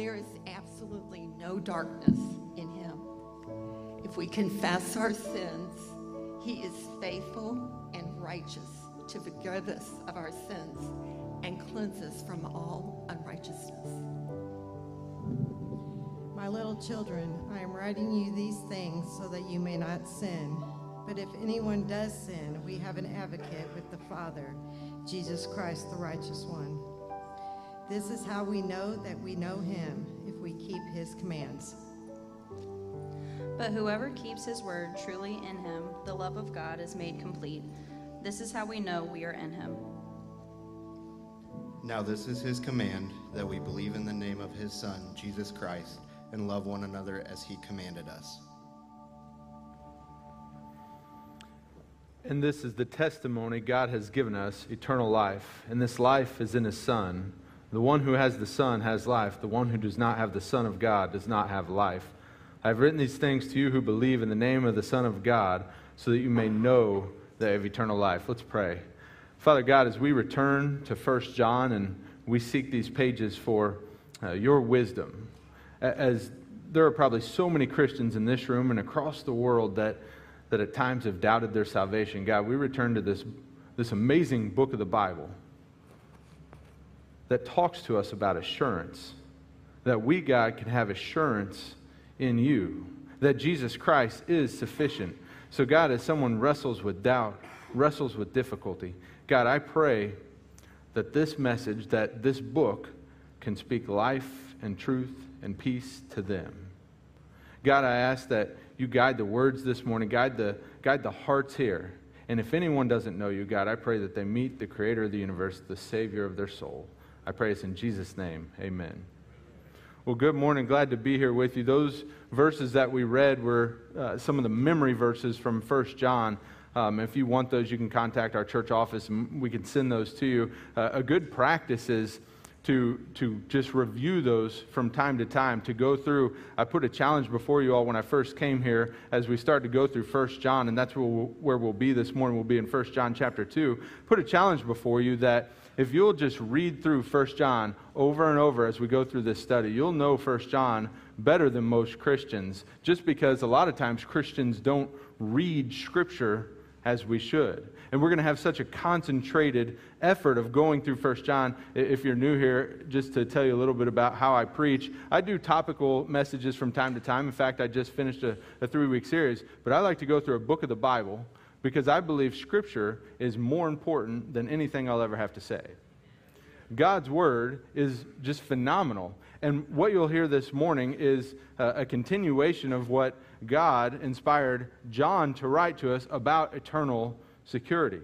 there is absolutely no darkness in him. If we confess our sins, he is faithful and righteous to forgive us of our sins and cleanse us from all unrighteousness. My little children, I am writing you these things so that you may not sin. But if anyone does sin, we have an advocate with the Father, Jesus Christ, the righteous one. This is how we know that we know him, if we keep his commands. But whoever keeps his word truly in him, the love of God is made complete. This is how we know we are in him. Now, this is his command that we believe in the name of his Son, Jesus Christ, and love one another as he commanded us. And this is the testimony God has given us eternal life. And this life is in His Son. The one who has the Son has life. The one who does not have the Son of God does not have life. I have written these things to you who believe in the name of the Son of God, so that you may know that you have eternal life. Let's pray. Father God, as we return to 1 John and we seek these pages for uh, your wisdom, as there are probably so many Christians in this room and across the world that that at times have doubted their salvation. God, we return to this, this amazing book of the Bible that talks to us about assurance, that we, God, can have assurance in you, that Jesus Christ is sufficient. So, God, as someone wrestles with doubt, wrestles with difficulty, God, I pray that this message, that this book can speak life and truth and peace to them. God, I ask that you guide the words this morning, guide the, guide the hearts here. And if anyone doesn't know you, God, I pray that they meet the creator of the universe, the savior of their soul. I pray this in Jesus' name. Amen. Well, good morning. Glad to be here with you. Those verses that we read were uh, some of the memory verses from 1 John. Um, if you want those, you can contact our church office and we can send those to you. Uh, a good practice is to, to just review those from time to time, to go through. I put a challenge before you all when I first came here as we start to go through 1 John, and that's where we'll, where we'll be this morning. We'll be in 1 John chapter 2. Put a challenge before you that if you'll just read through 1 John over and over as we go through this study, you'll know 1 John better than most Christians, just because a lot of times Christians don't read Scripture as we should. And we're going to have such a concentrated effort of going through First John. If you're new here, just to tell you a little bit about how I preach, I do topical messages from time to time. In fact, I just finished a, a three week series, but I like to go through a book of the Bible because I believe Scripture is more important than anything I'll ever have to say. God's Word is just phenomenal. And what you'll hear this morning is a, a continuation of what God inspired John to write to us about eternal security.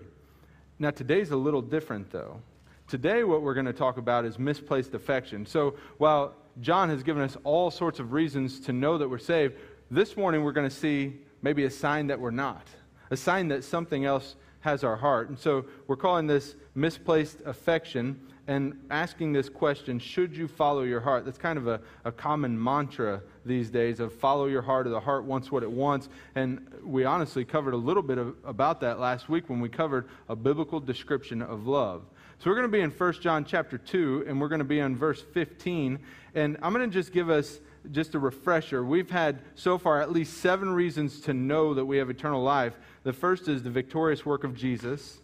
Now, today's a little different, though. Today, what we're going to talk about is misplaced affection. So, while John has given us all sorts of reasons to know that we're saved, this morning we're going to see maybe a sign that we're not, a sign that something else has our heart. And so, we're calling this misplaced affection and asking this question should you follow your heart? That's kind of a, a common mantra these days of follow your heart or the heart wants what it wants. And we honestly covered a little bit of, about that last week when we covered a biblical description of love. So we're going to be in 1 John chapter 2, and we're going to be in verse 15. And I'm going to just give us just a refresher. We've had so far at least seven reasons to know that we have eternal life. The first is the victorious work of Jesus,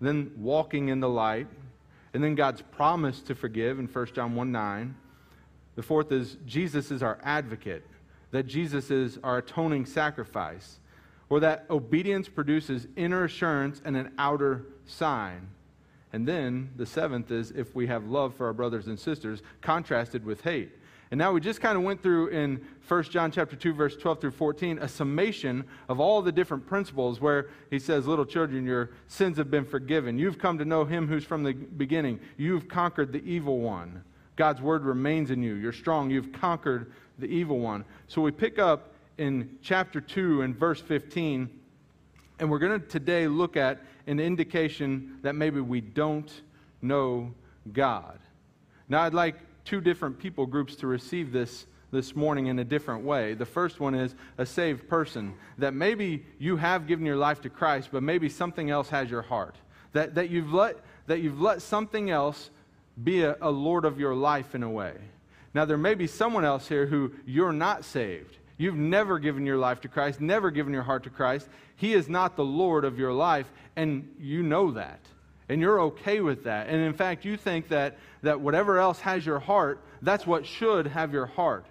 then walking in the light, and then God's promise to forgive in 1 John 1 9. The fourth is Jesus is our advocate, that Jesus is our atoning sacrifice, or that obedience produces inner assurance and an outer sign. And then the seventh is if we have love for our brothers and sisters, contrasted with hate. And now we just kind of went through in 1 John chapter 2 verse 12 through 14 a summation of all the different principles where he says little children your sins have been forgiven. You've come to know him who's from the beginning. You've conquered the evil one. God's word remains in you. You're strong. You've conquered the evil one. So we pick up in chapter 2 and verse 15 and we're going to today look at an indication that maybe we don't know God. Now I'd like two different people groups to receive this this morning in a different way. The first one is a saved person, that maybe you have given your life to Christ, but maybe something else has your heart. That, that, you've, let, that you've let something else be a, a Lord of your life in a way. Now, there may be someone else here who you're not saved. You've never given your life to Christ, never given your heart to Christ. He is not the Lord of your life, and you know that. And you're okay with that. And in fact, you think that, that whatever else has your heart, that's what should have your heart.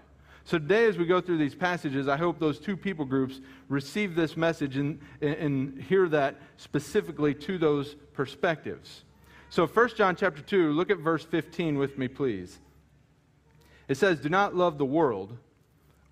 So today, as we go through these passages, I hope those two people groups receive this message and, and hear that specifically to those perspectives. So 1 John chapter 2, look at verse 15 with me, please. It says, Do not love the world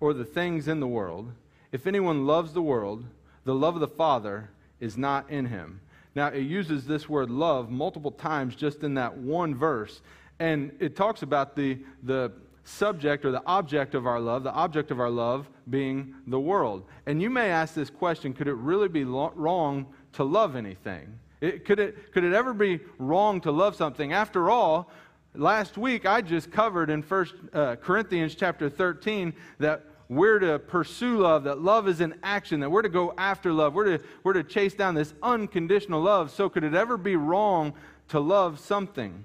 or the things in the world. If anyone loves the world, the love of the Father is not in him. Now, it uses this word love multiple times just in that one verse. And it talks about the, the subject or the object of our love, the object of our love being the world. And you may ask this question could it really be lo- wrong to love anything? It, could, it, could it ever be wrong to love something? After all, last week I just covered in 1 uh, Corinthians chapter 13 that we're to pursue love, that love is an action, that we're to go after love, we're to, we're to chase down this unconditional love. So, could it ever be wrong to love something?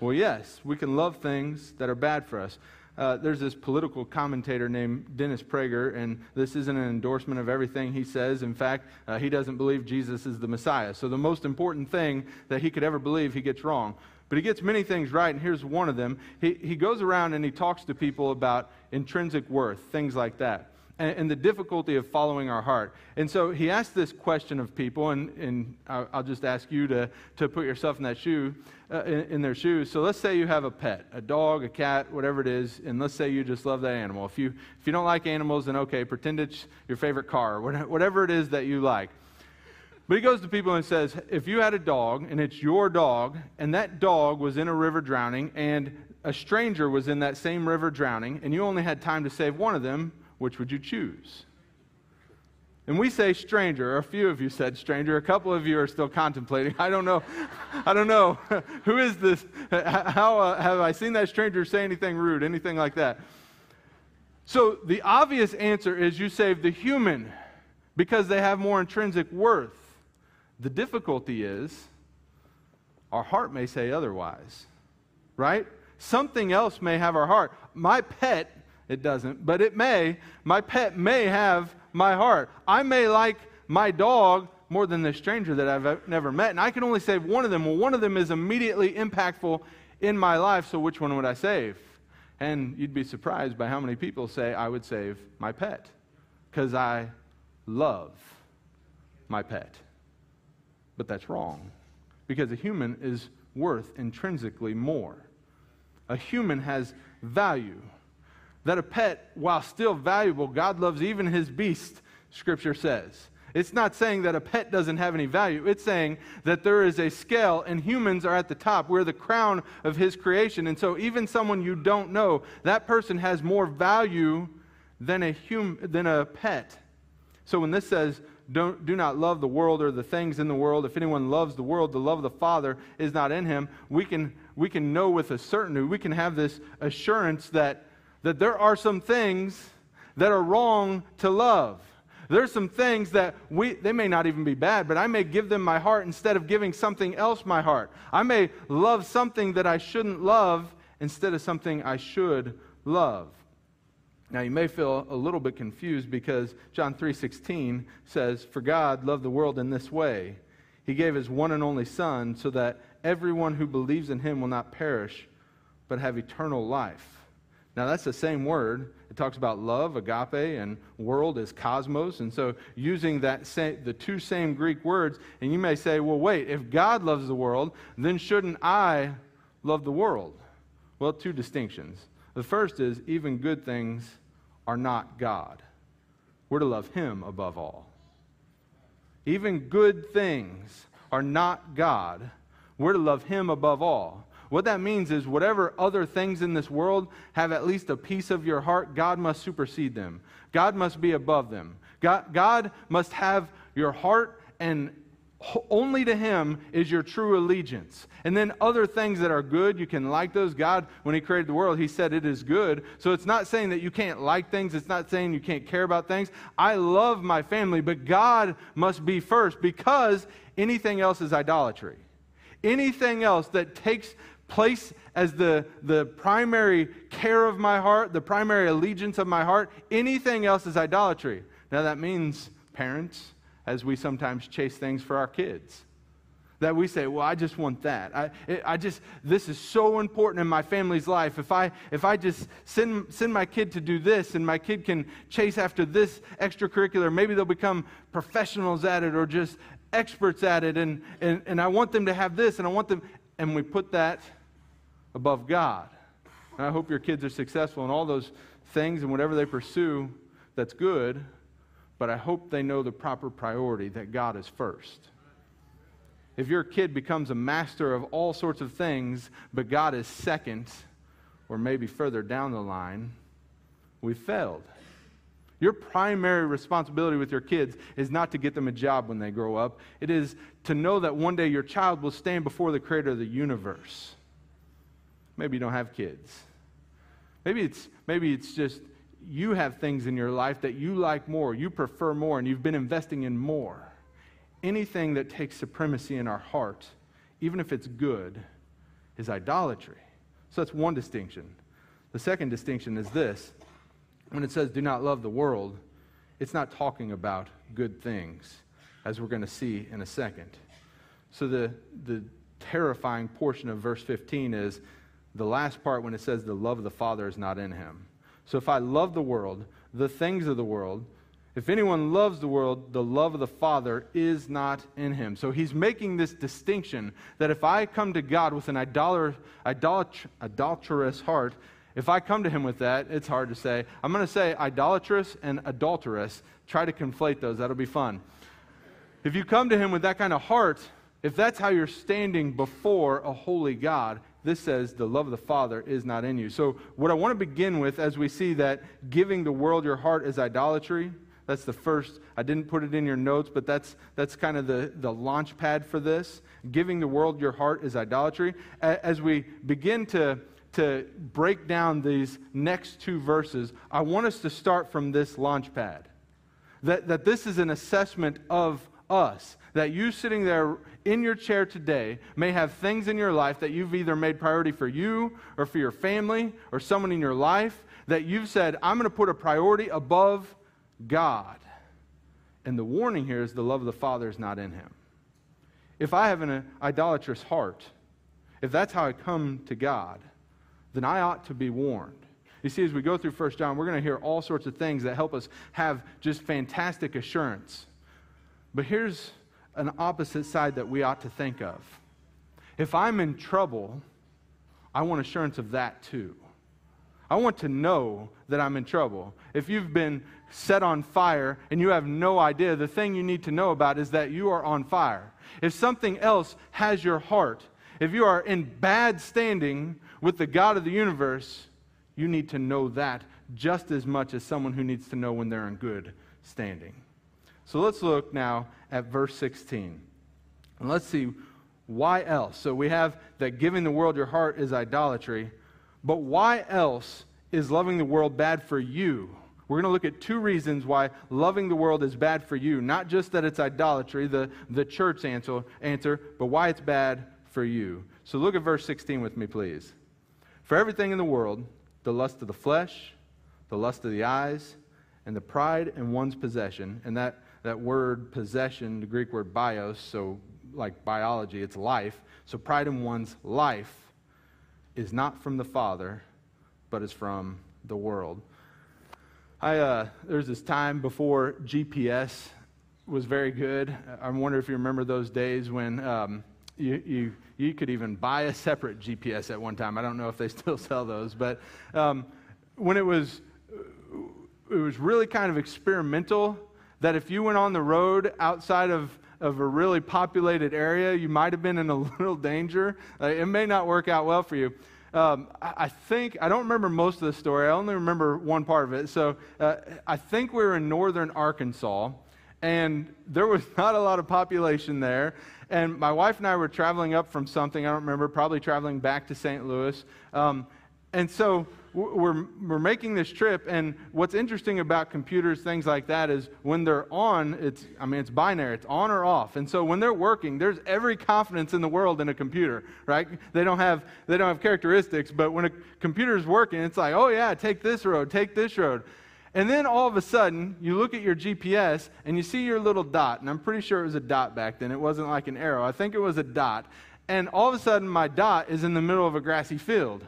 Well, yes, we can love things that are bad for us. Uh, there's this political commentator named Dennis Prager, and this isn't an endorsement of everything he says. In fact, uh, he doesn't believe Jesus is the Messiah. So, the most important thing that he could ever believe, he gets wrong. But he gets many things right, and here's one of them. He, he goes around and he talks to people about intrinsic worth, things like that, and, and the difficulty of following our heart. And so he asked this question of people, and, and I'll, just ask you to, to put yourself in that shoe, uh, in, in their shoes. So let's say you have a pet, a dog, a cat, whatever it is, and let's say you just love that animal. If you, if you don't like animals, then okay, pretend it's your favorite car, whatever it is that you like. But he goes to people and says, if you had a dog and it's your dog, and that dog was in a river drowning, and a stranger was in that same river drowning, and you only had time to save one of them, which would you choose? And we say stranger, or a few of you said stranger. A couple of you are still contemplating. I don't know. I don't know. Who is this? How uh, have I seen that stranger say anything rude, anything like that? So the obvious answer is you save the human because they have more intrinsic worth. The difficulty is our heart may say otherwise, right? Something else may have our heart. My pet, it doesn't, but it may. My pet may have my heart. I may like my dog more than the stranger that I've never met, and I can only save one of them. Well, one of them is immediately impactful in my life, so which one would I save? And you'd be surprised by how many people say, I would save my pet because I love my pet. But that's wrong because a human is worth intrinsically more. A human has value. That a pet, while still valuable, God loves even his beast, Scripture says. It's not saying that a pet doesn't have any value. It's saying that there is a scale and humans are at the top. We're the crown of his creation. And so even someone you don't know, that person has more value than a hum- than a pet. So when this says don't, do not love the world or the things in the world. If anyone loves the world, the love of the Father is not in him. We can, we can know with a certainty, we can have this assurance that, that there are some things that are wrong to love. There's some things that we, they may not even be bad, but I may give them my heart instead of giving something else my heart. I may love something that I shouldn't love instead of something I should love. Now you may feel a little bit confused because John 3:16 says, "For God loved the world in this way: He gave his one and only son so that everyone who believes in him will not perish but have eternal life." Now that's the same word. It talks about love, agape, and world as cosmos. And so using that same, the two same Greek words, and you may say, "Well, wait, if God loves the world, then shouldn't I love the world?" Well, two distinctions. The first is even good things are not God. We're to love Him above all. Even good things are not God. We're to love Him above all. What that means is, whatever other things in this world have at least a piece of your heart, God must supersede them. God must be above them. God, God must have your heart and only to him is your true allegiance. And then other things that are good, you can like those. God, when he created the world, he said it is good. So it's not saying that you can't like things, it's not saying you can't care about things. I love my family, but God must be first because anything else is idolatry. Anything else that takes place as the, the primary care of my heart, the primary allegiance of my heart, anything else is idolatry. Now, that means, parents, as we sometimes chase things for our kids, that we say, well, I just want that. I, I just, this is so important in my family's life. If I, if I just send, send my kid to do this and my kid can chase after this extracurricular, maybe they'll become professionals at it or just experts at it. And, and, and I want them to have this and I want them, and we put that above God. And I hope your kids are successful in all those things and whatever they pursue that's good, but I hope they know the proper priority that God is first. If your kid becomes a master of all sorts of things, but God is second, or maybe further down the line, we failed. Your primary responsibility with your kids is not to get them a job when they grow up. It is to know that one day your child will stand before the creator of the universe. Maybe you don't have kids. Maybe it's, maybe it's just you have things in your life that you like more, you prefer more, and you've been investing in more anything that takes supremacy in our heart, even if it's good, is idolatry. So that's one distinction. The second distinction is this when it says do not love the world, it's not talking about good things, as we're going to see in a second. So the, the terrifying portion of verse 15 is the last part when it says the love of the Father is not in him. So if I love the world, the things of the world, if anyone loves the world, the love of the Father is not in him. So he's making this distinction that if I come to God with an idolat- idolat- idolatrous heart, if I come to him with that, it's hard to say. I'm going to say idolatrous and adulterous. Try to conflate those, that'll be fun. If you come to him with that kind of heart, if that's how you're standing before a holy God, this says the love of the Father is not in you. So, what I want to begin with as we see that giving the world your heart is idolatry, that's the first. I didn't put it in your notes, but that's, that's kind of the, the launch pad for this. Giving the world your heart is idolatry. As we begin to, to break down these next two verses, I want us to start from this launch pad. That, that this is an assessment of us. That you sitting there in your chair today may have things in your life that you've either made priority for you or for your family or someone in your life that you've said, I'm going to put a priority above God. And the warning here is the love of the Father is not in him. If I have an uh, idolatrous heart, if that's how I come to God, then I ought to be warned. You see, as we go through 1 John, we're going to hear all sorts of things that help us have just fantastic assurance. But here's an opposite side that we ought to think of. If I'm in trouble, I want assurance of that too. I want to know that I'm in trouble. If you've been set on fire and you have no idea, the thing you need to know about is that you are on fire. If something else has your heart, if you are in bad standing with the God of the universe, you need to know that just as much as someone who needs to know when they're in good standing. So let's look now at verse 16. And let's see why else. So we have that giving the world your heart is idolatry, but why else is loving the world bad for you? We're going to look at two reasons why loving the world is bad for you. Not just that it's idolatry, the, the church answer, answer, but why it's bad for you. So look at verse 16 with me, please. For everything in the world, the lust of the flesh, the lust of the eyes, and the pride in one's possession, and that, that word possession, the Greek word bios, so like biology, it's life. So pride in one's life is not from the Father, but is from the world. I, uh, there was this time before GPS was very good. I wonder if you remember those days when um, you, you, you could even buy a separate GPS at one time. I don't know if they still sell those, but um, when it was, it was really kind of experimental that if you went on the road outside of, of a really populated area, you might have been in a little danger. Uh, it may not work out well for you um, I think, I don't remember most of the story. I only remember one part of it. So uh, I think we were in northern Arkansas, and there was not a lot of population there. And my wife and I were traveling up from something, I don't remember, probably traveling back to St. Louis. Um, and so we're, we're making this trip, and what's interesting about computers, things like that, is when they're on, it's, I mean, it's binary, it's on or off. And so when they're working, there's every confidence in the world in a computer, right? They don't have, they don't have characteristics, but when a computer is working, it's like, oh yeah, take this road, take this road. And then all of a sudden, you look at your GPS and you see your little dot, and I'm pretty sure it was a dot back then. It wasn't like an arrow. I think it was a dot. And all of a sudden, my dot is in the middle of a grassy field.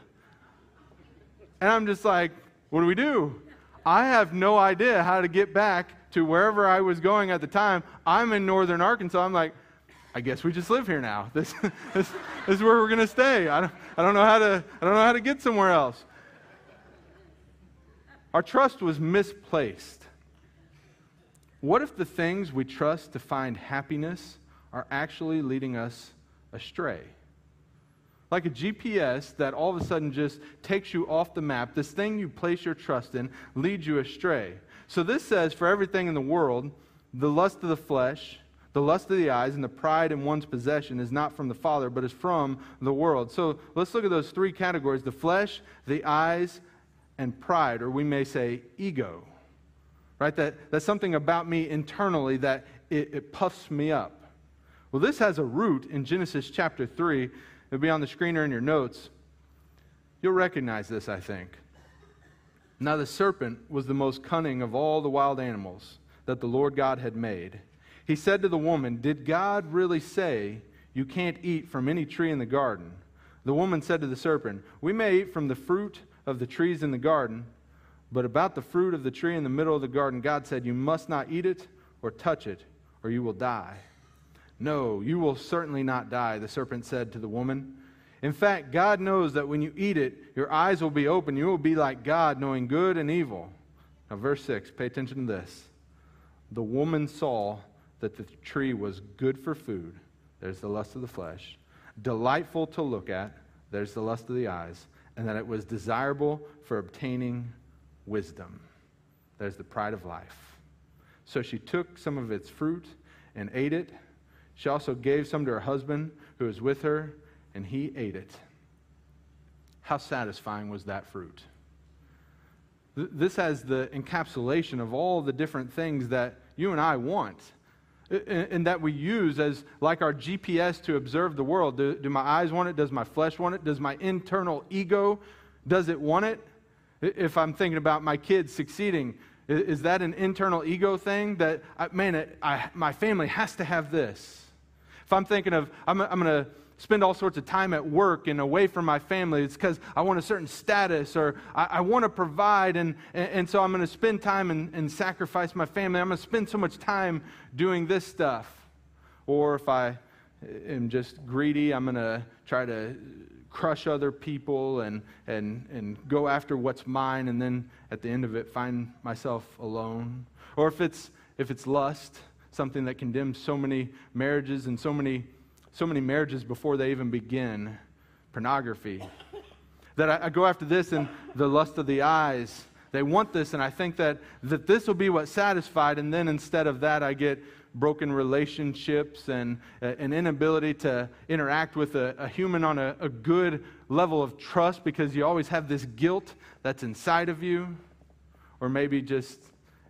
And I'm just like, what do we do? I have no idea how to get back to wherever I was going at the time. I'm in northern Arkansas. I'm like, I guess we just live here now. This, this, this is where we're going to stay. I don't, I, don't know how to, I don't know how to get somewhere else. Our trust was misplaced. What if the things we trust to find happiness are actually leading us astray? Like a GPS that all of a sudden just takes you off the map. This thing you place your trust in leads you astray. So this says for everything in the world, the lust of the flesh, the lust of the eyes, and the pride in one's possession is not from the Father, but is from the world. So let's look at those three categories the flesh, the eyes, and pride, or we may say ego. Right? That, that's something about me internally that it, it puffs me up. Well, this has a root in Genesis chapter 3 It'll be on the screen or in your notes. You'll recognize this, I think. Now, the serpent was the most cunning of all the wild animals that the Lord God had made. He said to the woman, Did God really say you can't eat from any tree in the garden? The woman said to the serpent, We may eat from the fruit of the trees in the garden, but about the fruit of the tree in the middle of the garden, God said, You must not eat it or touch it, or you will die. No, you will certainly not die, the serpent said to the woman. In fact, God knows that when you eat it, your eyes will be open. You will be like God, knowing good and evil. Now, verse 6, pay attention to this. The woman saw that the tree was good for food. There's the lust of the flesh. Delightful to look at. There's the lust of the eyes. And that it was desirable for obtaining wisdom. There's the pride of life. So she took some of its fruit and ate it. She also gave some to her husband who was with her, and he ate it. How satisfying was that fruit? This has the encapsulation of all the different things that you and I want and that we use as like our GPS to observe the world. Do, do, my eyes want it? Does my flesh want it? Does my internal ego does it want it? If I'm thinking about my kids succeeding, is that an internal ego thing that man, I, my family has to have this? If I'm thinking of, I'm, I'm going to spend all sorts of time at work and away from my family, it's because I want a certain status or I, I want to provide, and, and, and, so I'm going to spend time and, and sacrifice my family. I'm going to spend so much time doing this stuff. Or if I eh, am just greedy, I'm going to try to crush other people and, and, and go after what's mine, and then at the end of it, find myself alone. Or if it's, if it's lust, something that condemns so many marriages and so many, so many marriages before they even begin pornography. That I, I go after this and the lust of the eyes. They want this, and I think that, that this will be what satisfied, and then instead of that, I get broken relationships and uh, an inability to interact with a, a human on a, a good level of trust because you always have this guilt that's inside of you. Or maybe just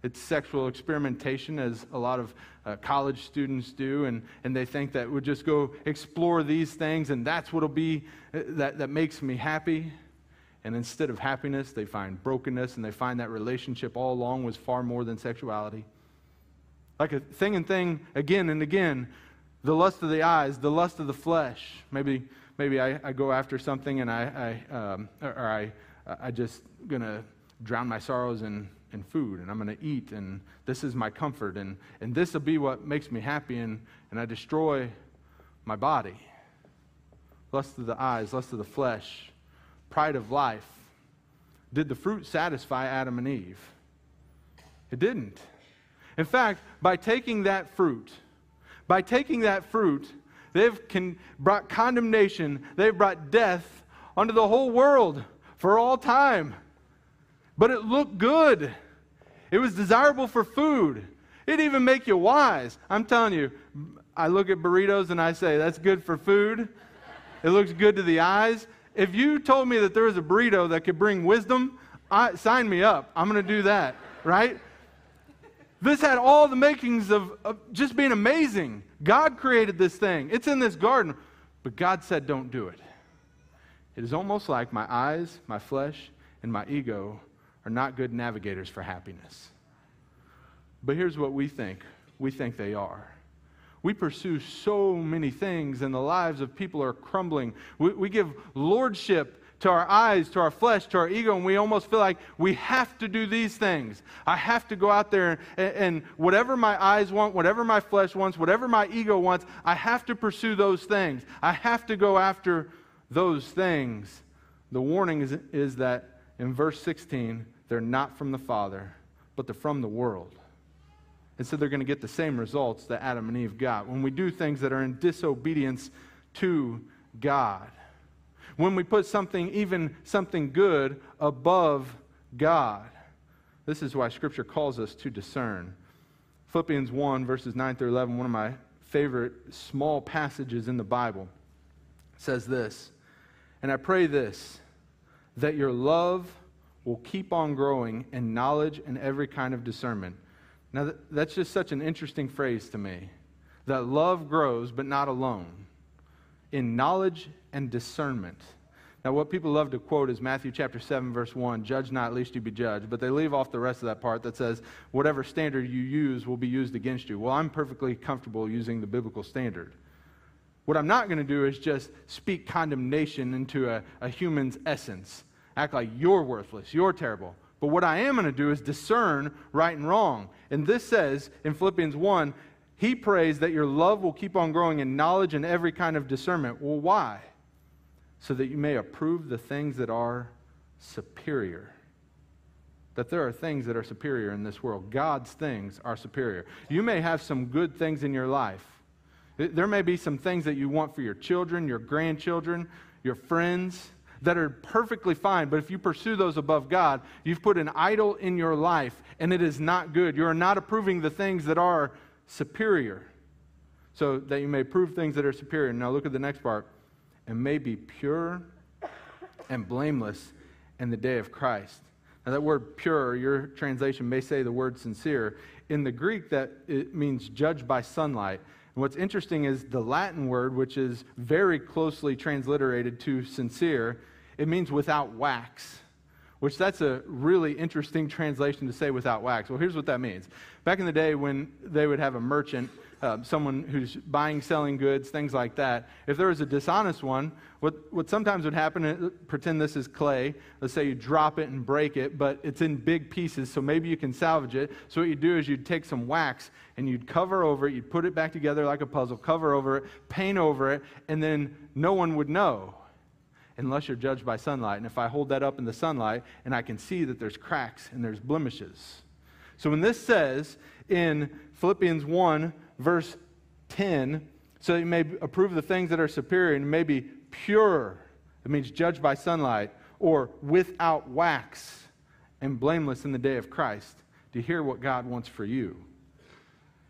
it's sexual experimentation, as a lot of uh, college students do, and, and they think that we'll just go explore these things and that's what'll be uh, that, that makes me happy. And instead of happiness, they find brokenness and they find that relationship all along was far more than sexuality. Like a thing and thing again and again, the lust of the eyes, the lust of the flesh. Maybe, maybe I, I go after something and I, I um, or I, I just gonna drown my sorrows in and food and I'm going to eat and this is my comfort and, and this will be what makes me happy and, and I destroy my body. Lust of the eyes, lust of the flesh, pride of life. Did the fruit satisfy Adam and Eve? It didn't. In fact, by taking that fruit, by taking that fruit, they've con- brought condemnation, they've brought death onto the whole world for all time. But it looked good. It was desirable for food. It'd even make you wise. I'm telling you, I look at burritos and I say, that's good for food. It looks good to the eyes. If you told me that there was a burrito that could bring wisdom, I, sign me up. I'm going to do that, right? This had all the makings of, of just being amazing. God created this thing, it's in this garden, but God said, don't do it. It is almost like my eyes, my flesh, and my ego are not good navigators for happiness. But here's what we think we think they are. We pursue so many things, and the lives of people are crumbling. We, we give lordship to our eyes, to our flesh, to our ego, and we almost feel like we have to do these things. I have to go out there and, and, whatever my eyes want, whatever my flesh wants, whatever my ego wants, I have to pursue those things. I have to go after those things. The warning is, is that in verse 16, they're not from the Father, but they're from the world. And so they're going to get the same results that Adam and Eve got when we do things that are in disobedience to God. When we put something, even something good, above God. This is why Scripture calls us to discern. Philippians 1, verses 9 through 11, one of my favorite small passages in the Bible, says this And I pray this, that your love will keep on growing in knowledge and every kind of discernment. Now, that's just such an interesting phrase to me that love grows, but not alone, in knowledge and discernment. Now, what people love to quote is Matthew chapter 7, verse 1 Judge not, lest you be judged. But they leave off the rest of that part that says, Whatever standard you use will be used against you. Well, I'm perfectly comfortable using the biblical standard. What I'm not going to do is just speak condemnation into a, a human's essence act like you're worthless, you're terrible. But what I am going to do is discern right and wrong. And this says in Philippians 1 he prays that your love will keep on growing in knowledge and every kind of discernment. Well, why? So that you may approve the things that are superior. That there are things that are superior in this world. God's things are superior. You may have some good things in your life. There may be some things that you want for your children, your grandchildren, your friends that are perfectly fine, but if you pursue those above God, you've put an idol in your life and it is not good. You are not approving the things that are superior, so that you may prove things that are superior. Now look at the next part. And may be pure and blameless in the day of Christ. Now that word pure, your translation may say the word sincere. In the Greek, that it means judged by sunlight. And what's interesting is the Latin word, which is very closely transliterated to sincere, it means without wax, which that's a really interesting translation to say without wax. Well, here's what that means. Back in the day when they would have a merchant, uh, someone who's buying, selling goods, things like that, if there was a dishonest one, what, what sometimes would happen, uh, pretend this is clay. Let's say you drop it and break it, but it's in big pieces, so maybe you can salvage it. So what you'd do is you'd take some wax and you'd cover over it, you'd put it back together like a puzzle, cover over it, paint over it, and then no one would know unless you're judged by sunlight. And if I hold that up in the sunlight and I can see that there's cracks and there's blemishes. So when this says in Philippians 1, verse 10, so you may approve the things that are superior and may be pure, it means judged by sunlight, or without wax and blameless in the day of Christ. To hear what God wants for you.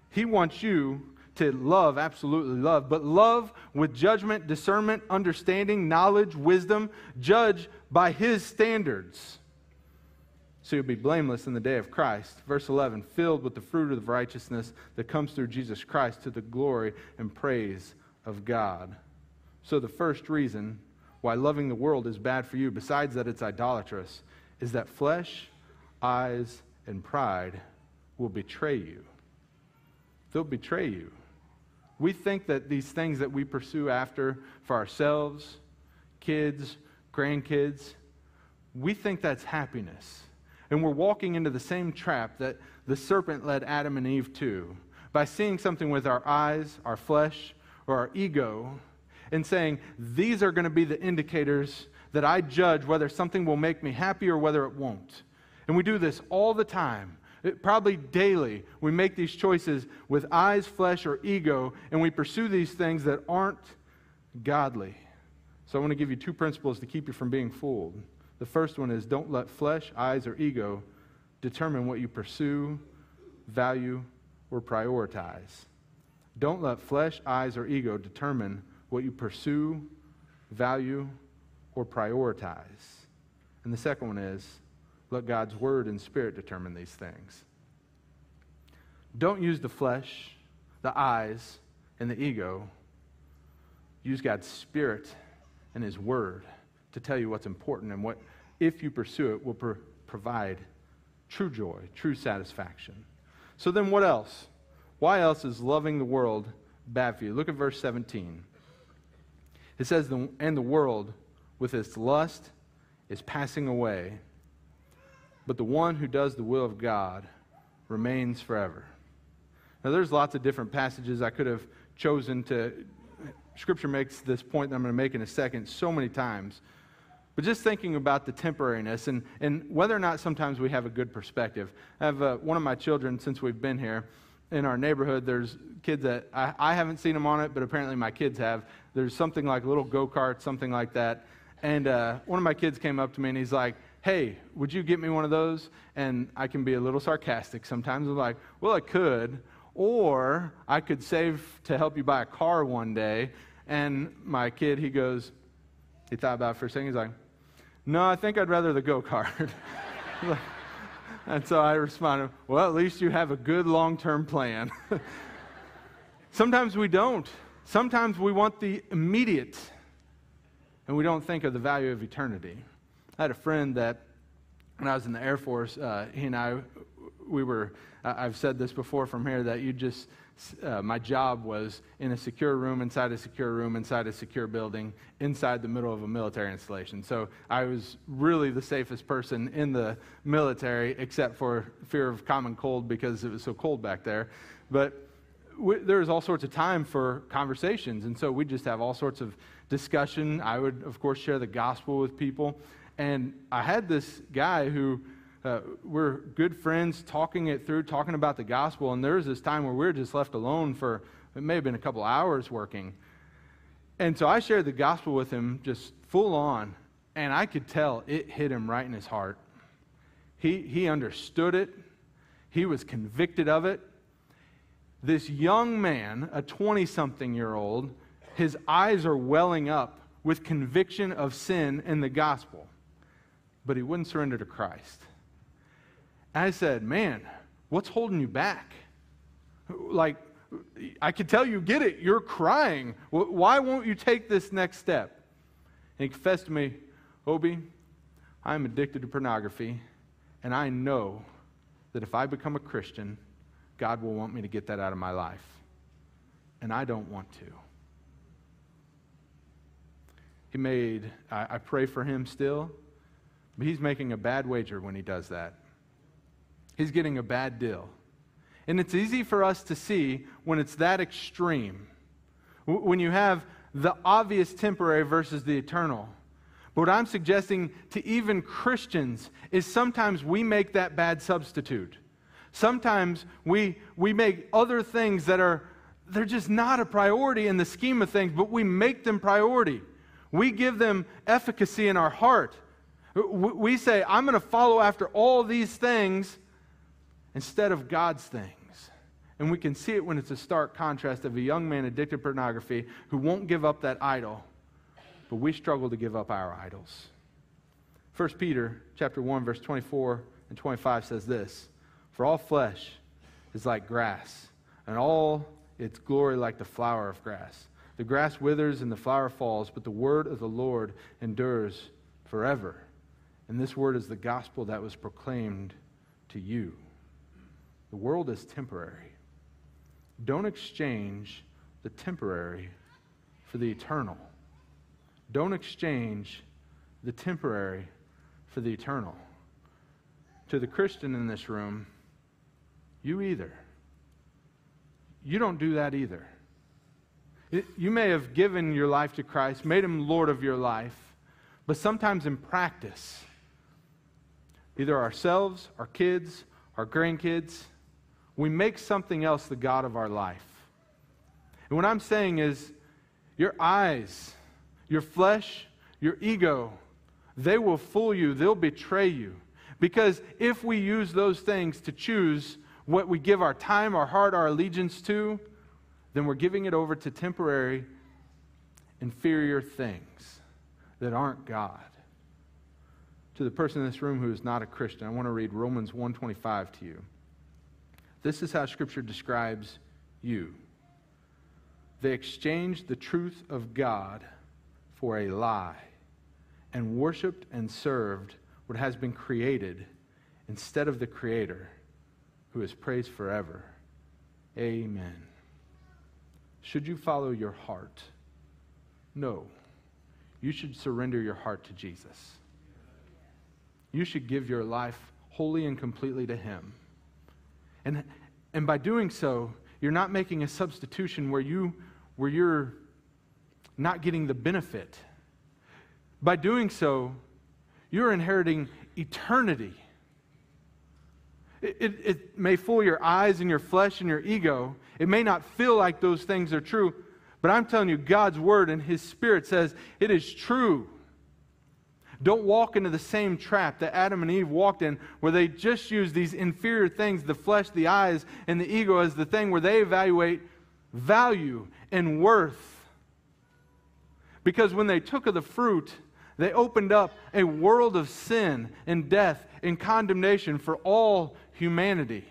He wants you to love, absolutely love, but love with judgment, discernment, understanding, knowledge, wisdom, judge by his standards. So you'll be blameless in the day of Christ. Verse 11, filled with the fruit of righteousness that comes through Jesus Christ to the glory and praise of God. So the first reason why loving the world is bad for you, besides that it's idolatrous, is that flesh, eyes, and pride will betray you. They'll betray you. We think that these things that we pursue after for ourselves, kids, grandkids, we think that's happiness. And we're walking into the same trap that the serpent led Adam and Eve to by seeing something with our eyes, our flesh, or our ego, and saying, These are going to be the indicators that I judge whether something will make me happy or whether it won't. And we do this all the time. Probably daily, we make these choices with eyes, flesh, or ego, and we pursue these things that aren't godly. So I want to give you two principles to keep you from being fooled. The first one is don't let flesh, eyes, or ego determine what you pursue, value, or prioritize. Don't let flesh, eyes, or ego determine what you pursue, value, or prioritize. And the second one is let God's word and spirit determine these things. Don't use the flesh, the eyes, and the ego. Use God's spirit and his word to tell you what's important and what, if you pursue it, will pro- provide true joy, true satisfaction. So then, what else? Why else is loving the world bad for you? Look at verse 17. It says, And the world, with its lust, is passing away, but the one who does the will of God remains forever. Now, there's lots of different passages I could have chosen to. Scripture makes this point that I'm going to make in a second so many times. But just thinking about the temporariness and, and whether or not sometimes we have a good perspective. I have uh, one of my children, since we've been here, in our neighborhood, there's kids that I, I haven't seen them on it, but apparently my kids have. There's something like a little go kart, something like that. And uh, one of my kids came up to me and he's like, Hey, would you get me one of those? And I can be a little sarcastic sometimes. I'm like, Well, I could. Or I could save to help you buy a car one day. And my kid, he goes, he thought about it for a second. He's like, No, I think I'd rather the go kart. and so I responded, Well, at least you have a good long term plan. Sometimes we don't. Sometimes we want the immediate, and we don't think of the value of eternity. I had a friend that, when I was in the Air Force, uh, he and I, we were, I've said this before from here, that you just, uh, my job was in a secure room, inside a secure room, inside a secure building, inside the middle of a military installation. So I was really the safest person in the military, except for fear of common cold because it was so cold back there. But we, there was all sorts of time for conversations, and so we just have all sorts of discussion. I would, of course, share the gospel with people. And I had this guy who uh, we're good friends talking it through, talking about the gospel. And there was this time where we were just left alone for it may have been a couple hours working. And so I shared the gospel with him just full on. And I could tell it hit him right in his heart. He, he understood it, he was convicted of it. This young man, a 20 something year old, his eyes are welling up with conviction of sin and the gospel, but he wouldn't surrender to Christ. I said, Man, what's holding you back? Like, I could tell you get it. You're crying. Why won't you take this next step? And he confessed to me, Obie, I'm addicted to pornography, and I know that if I become a Christian, God will want me to get that out of my life. And I don't want to. He made, I, I pray for him still, but he's making a bad wager when he does that he's getting a bad deal. And it's easy for us to see when it's that extreme, when you have the obvious temporary versus the eternal. But what I'm suggesting to even Christians is sometimes we make that bad substitute. Sometimes we, we make other things that are, they're just not a priority in the scheme of things, but we make them priority. We give them efficacy in our heart. We say, I'm going to follow after all these things instead of God's things. And we can see it when it's a stark contrast of a young man addicted to pornography who won't give up that idol, but we struggle to give up our idols. 1 Peter chapter 1 verse 24 and 25 says this, "For all flesh is like grass, and all its glory like the flower of grass. The grass withers and the flower falls, but the word of the Lord endures forever." And this word is the gospel that was proclaimed to you. The world is temporary. Don't exchange the temporary for the eternal. Don't exchange the temporary for the eternal. To the Christian in this room, you either. You don't do that either. It, you may have given your life to Christ, made him Lord of your life, but sometimes in practice, either ourselves, our kids, our grandkids, we make something else the God of our life. And what I'm saying is, your eyes, your flesh, your ego, they will fool you, they'll betray you. Because if we use those things to choose what we give our time, our heart, our allegiance to, then we're giving it over to temporary, inferior things. that aren't God. To the person in this room who is not a Christian, I want to read Romans 125 to you. This is how scripture describes you. They exchanged the truth of God for a lie and worshiped and served what has been created instead of the Creator, who is praised forever. Amen. Should you follow your heart? No. You should surrender your heart to Jesus. You should give your life wholly and completely to Him. And, and by doing so, you're not making a substitution where, you, where you're not getting the benefit. By doing so, you're inheriting eternity. It, it, it, may fool your eyes and your flesh and your ego. It may not feel like those things are true, but I'm telling you, God's word and His Spirit says it is true. Don't walk into the same trap that Adam and Eve walked in, where they just use these inferior things, the flesh, the eyes, and the ego, as the thing where they evaluate value and worth. Because when they took of the fruit, they opened up a world of sin and death and condemnation for all humanity.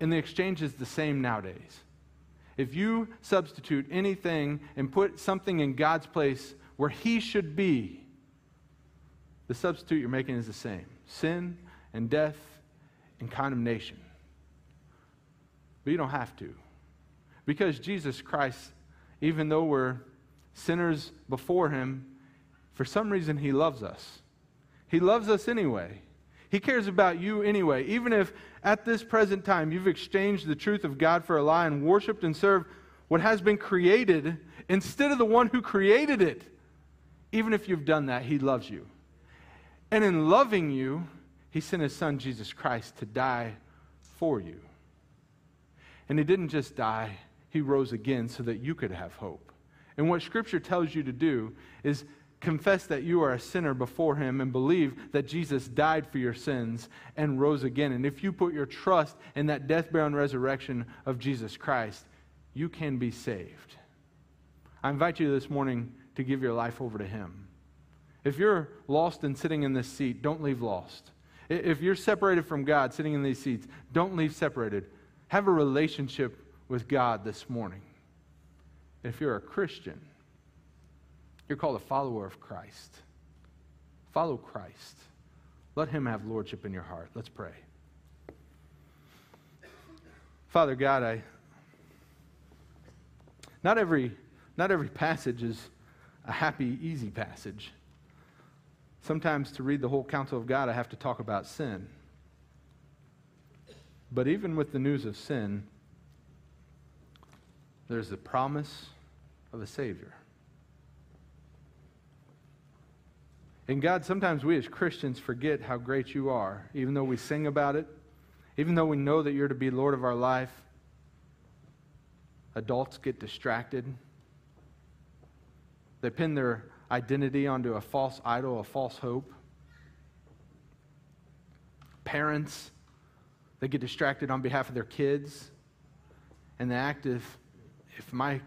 And the exchange is the same nowadays. If you substitute anything and put something in God's place where He should be, the substitute you're making is the same sin and death and condemnation. But you don't have to. Because Jesus Christ, even though we're sinners before Him, for some reason, He loves us. He loves us anyway. He cares about you anyway. Even if at this present time you've exchanged the truth of God for a lie and worshiped and served what has been created instead of the one who created it. Even if you've done that, He loves you. And in loving you, He sent His Son, Jesus Christ, to die for you. And He didn't just die, He rose again so that you could have hope. And what Scripture tells you to do is confess that you are a sinner before Him and believe that Jesus died for your sins and rose again. And if you put your trust in that death, burial, and resurrection of Jesus Christ, you can be saved. I invite you this morning to give your life over to Him. If you're lost and sitting in this seat, don't leave lost. If you're separated from God sitting in these seats, don't leave separated. Have a relationship with God this morning. If you're a Christian, you're called a follower of Christ. Follow Christ. Let him have lordship in your heart. Let's pray. Father God, I not every not every passage is a happy, easy passage. Sometimes to read the whole counsel of God, I have to talk about sin. But even with the news of sin, there's the promise of a Savior. And God, sometimes we as Christians forget how great you are, even though we sing about it, even though we know that you're to be Lord of our life. Adults get distracted. They pin their identity onto a false idol, a false hope. Parents, they get distracted on behalf of their kids. And they act if, if my,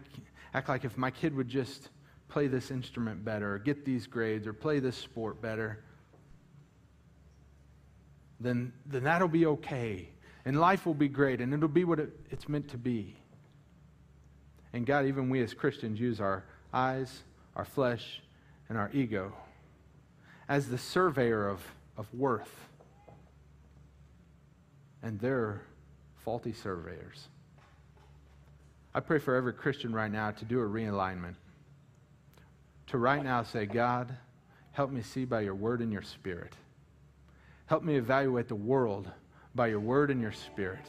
act like if my kid would just play this instrument better, or get these grades, or play this sport better, then, then that'll be okay. And life will be great, and it'll be what it, it's meant to be. And God, even we as Christians use our eyes, our flesh, and our ego as the surveyor of, of worth. And they're faulty surveyors. I pray for every Christian right now to do a realignment to right now say, God, help me see by your word and your spirit. Help me evaluate the world by your word and your spirit.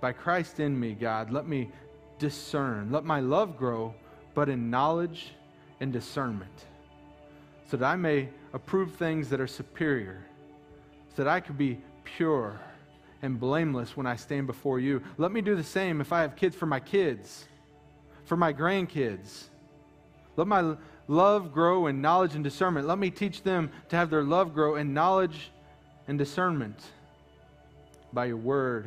By Christ in me, God, let me discern. Let my love grow, but in knowledge and discernment, so that I may approve things that are superior, so that I could be pure and blameless when I stand before you. Let me do the same if I have kids for my kids, for my grandkids let my love grow in knowledge and discernment. Let me teach them to have their love grow in knowledge and discernment by your word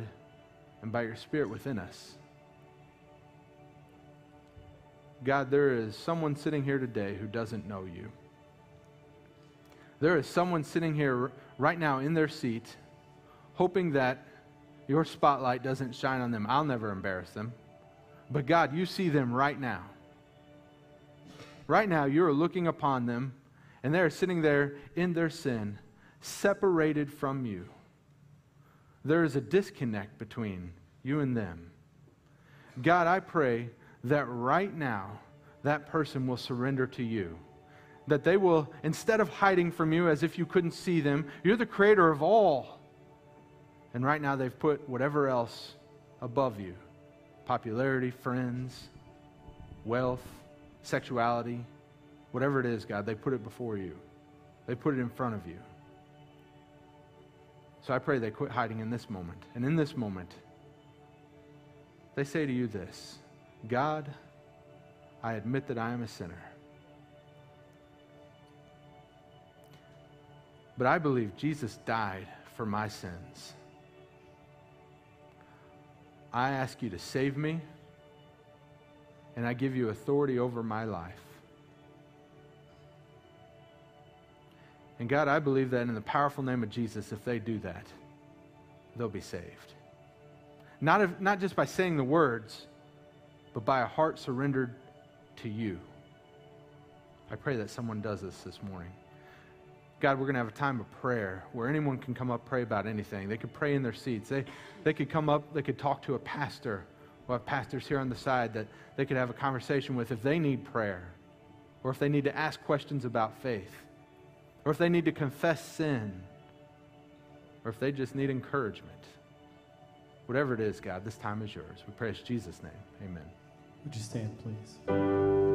and by your spirit within us. God, there is someone sitting here today who doesn't know you. There is someone sitting here right now in their seat, hoping that your spotlight doesn't shine on them. I'll never embarrass them. But God, you see them right now. Right now, you are looking upon them, and they are sitting there in their sin, separated from you. There is a disconnect between you and them. God, I pray that right now that person will surrender to you. That they will, instead of hiding from you as if you couldn't see them, you're the creator of all. And right now they've put whatever else above you popularity, friends, wealth, sexuality, whatever it is, God, they put it before you. They put it in front of you. So I pray they quit hiding in this moment. And in this moment, they say to you this God, I admit that I am a sinner. But I believe Jesus died for my sins. I ask you to save me, and I give you authority over my life. And God, I believe that in the powerful name of Jesus, if they do that, they'll be saved. Not, if, not just by saying the words, but by a heart surrendered to you. I pray that someone does this this morning. God, we're going to have a time of prayer where anyone can come up pray about anything. They could pray in their seats. They, they could come up, they could talk to a pastor. We'll have pastors here on the side that they could have a conversation with if they need prayer, or if they need to ask questions about faith, or if they need to confess sin, or if they just need encouragement. Whatever it is, God, this time is yours. We pray in Jesus' name. Amen. Would you stand, please?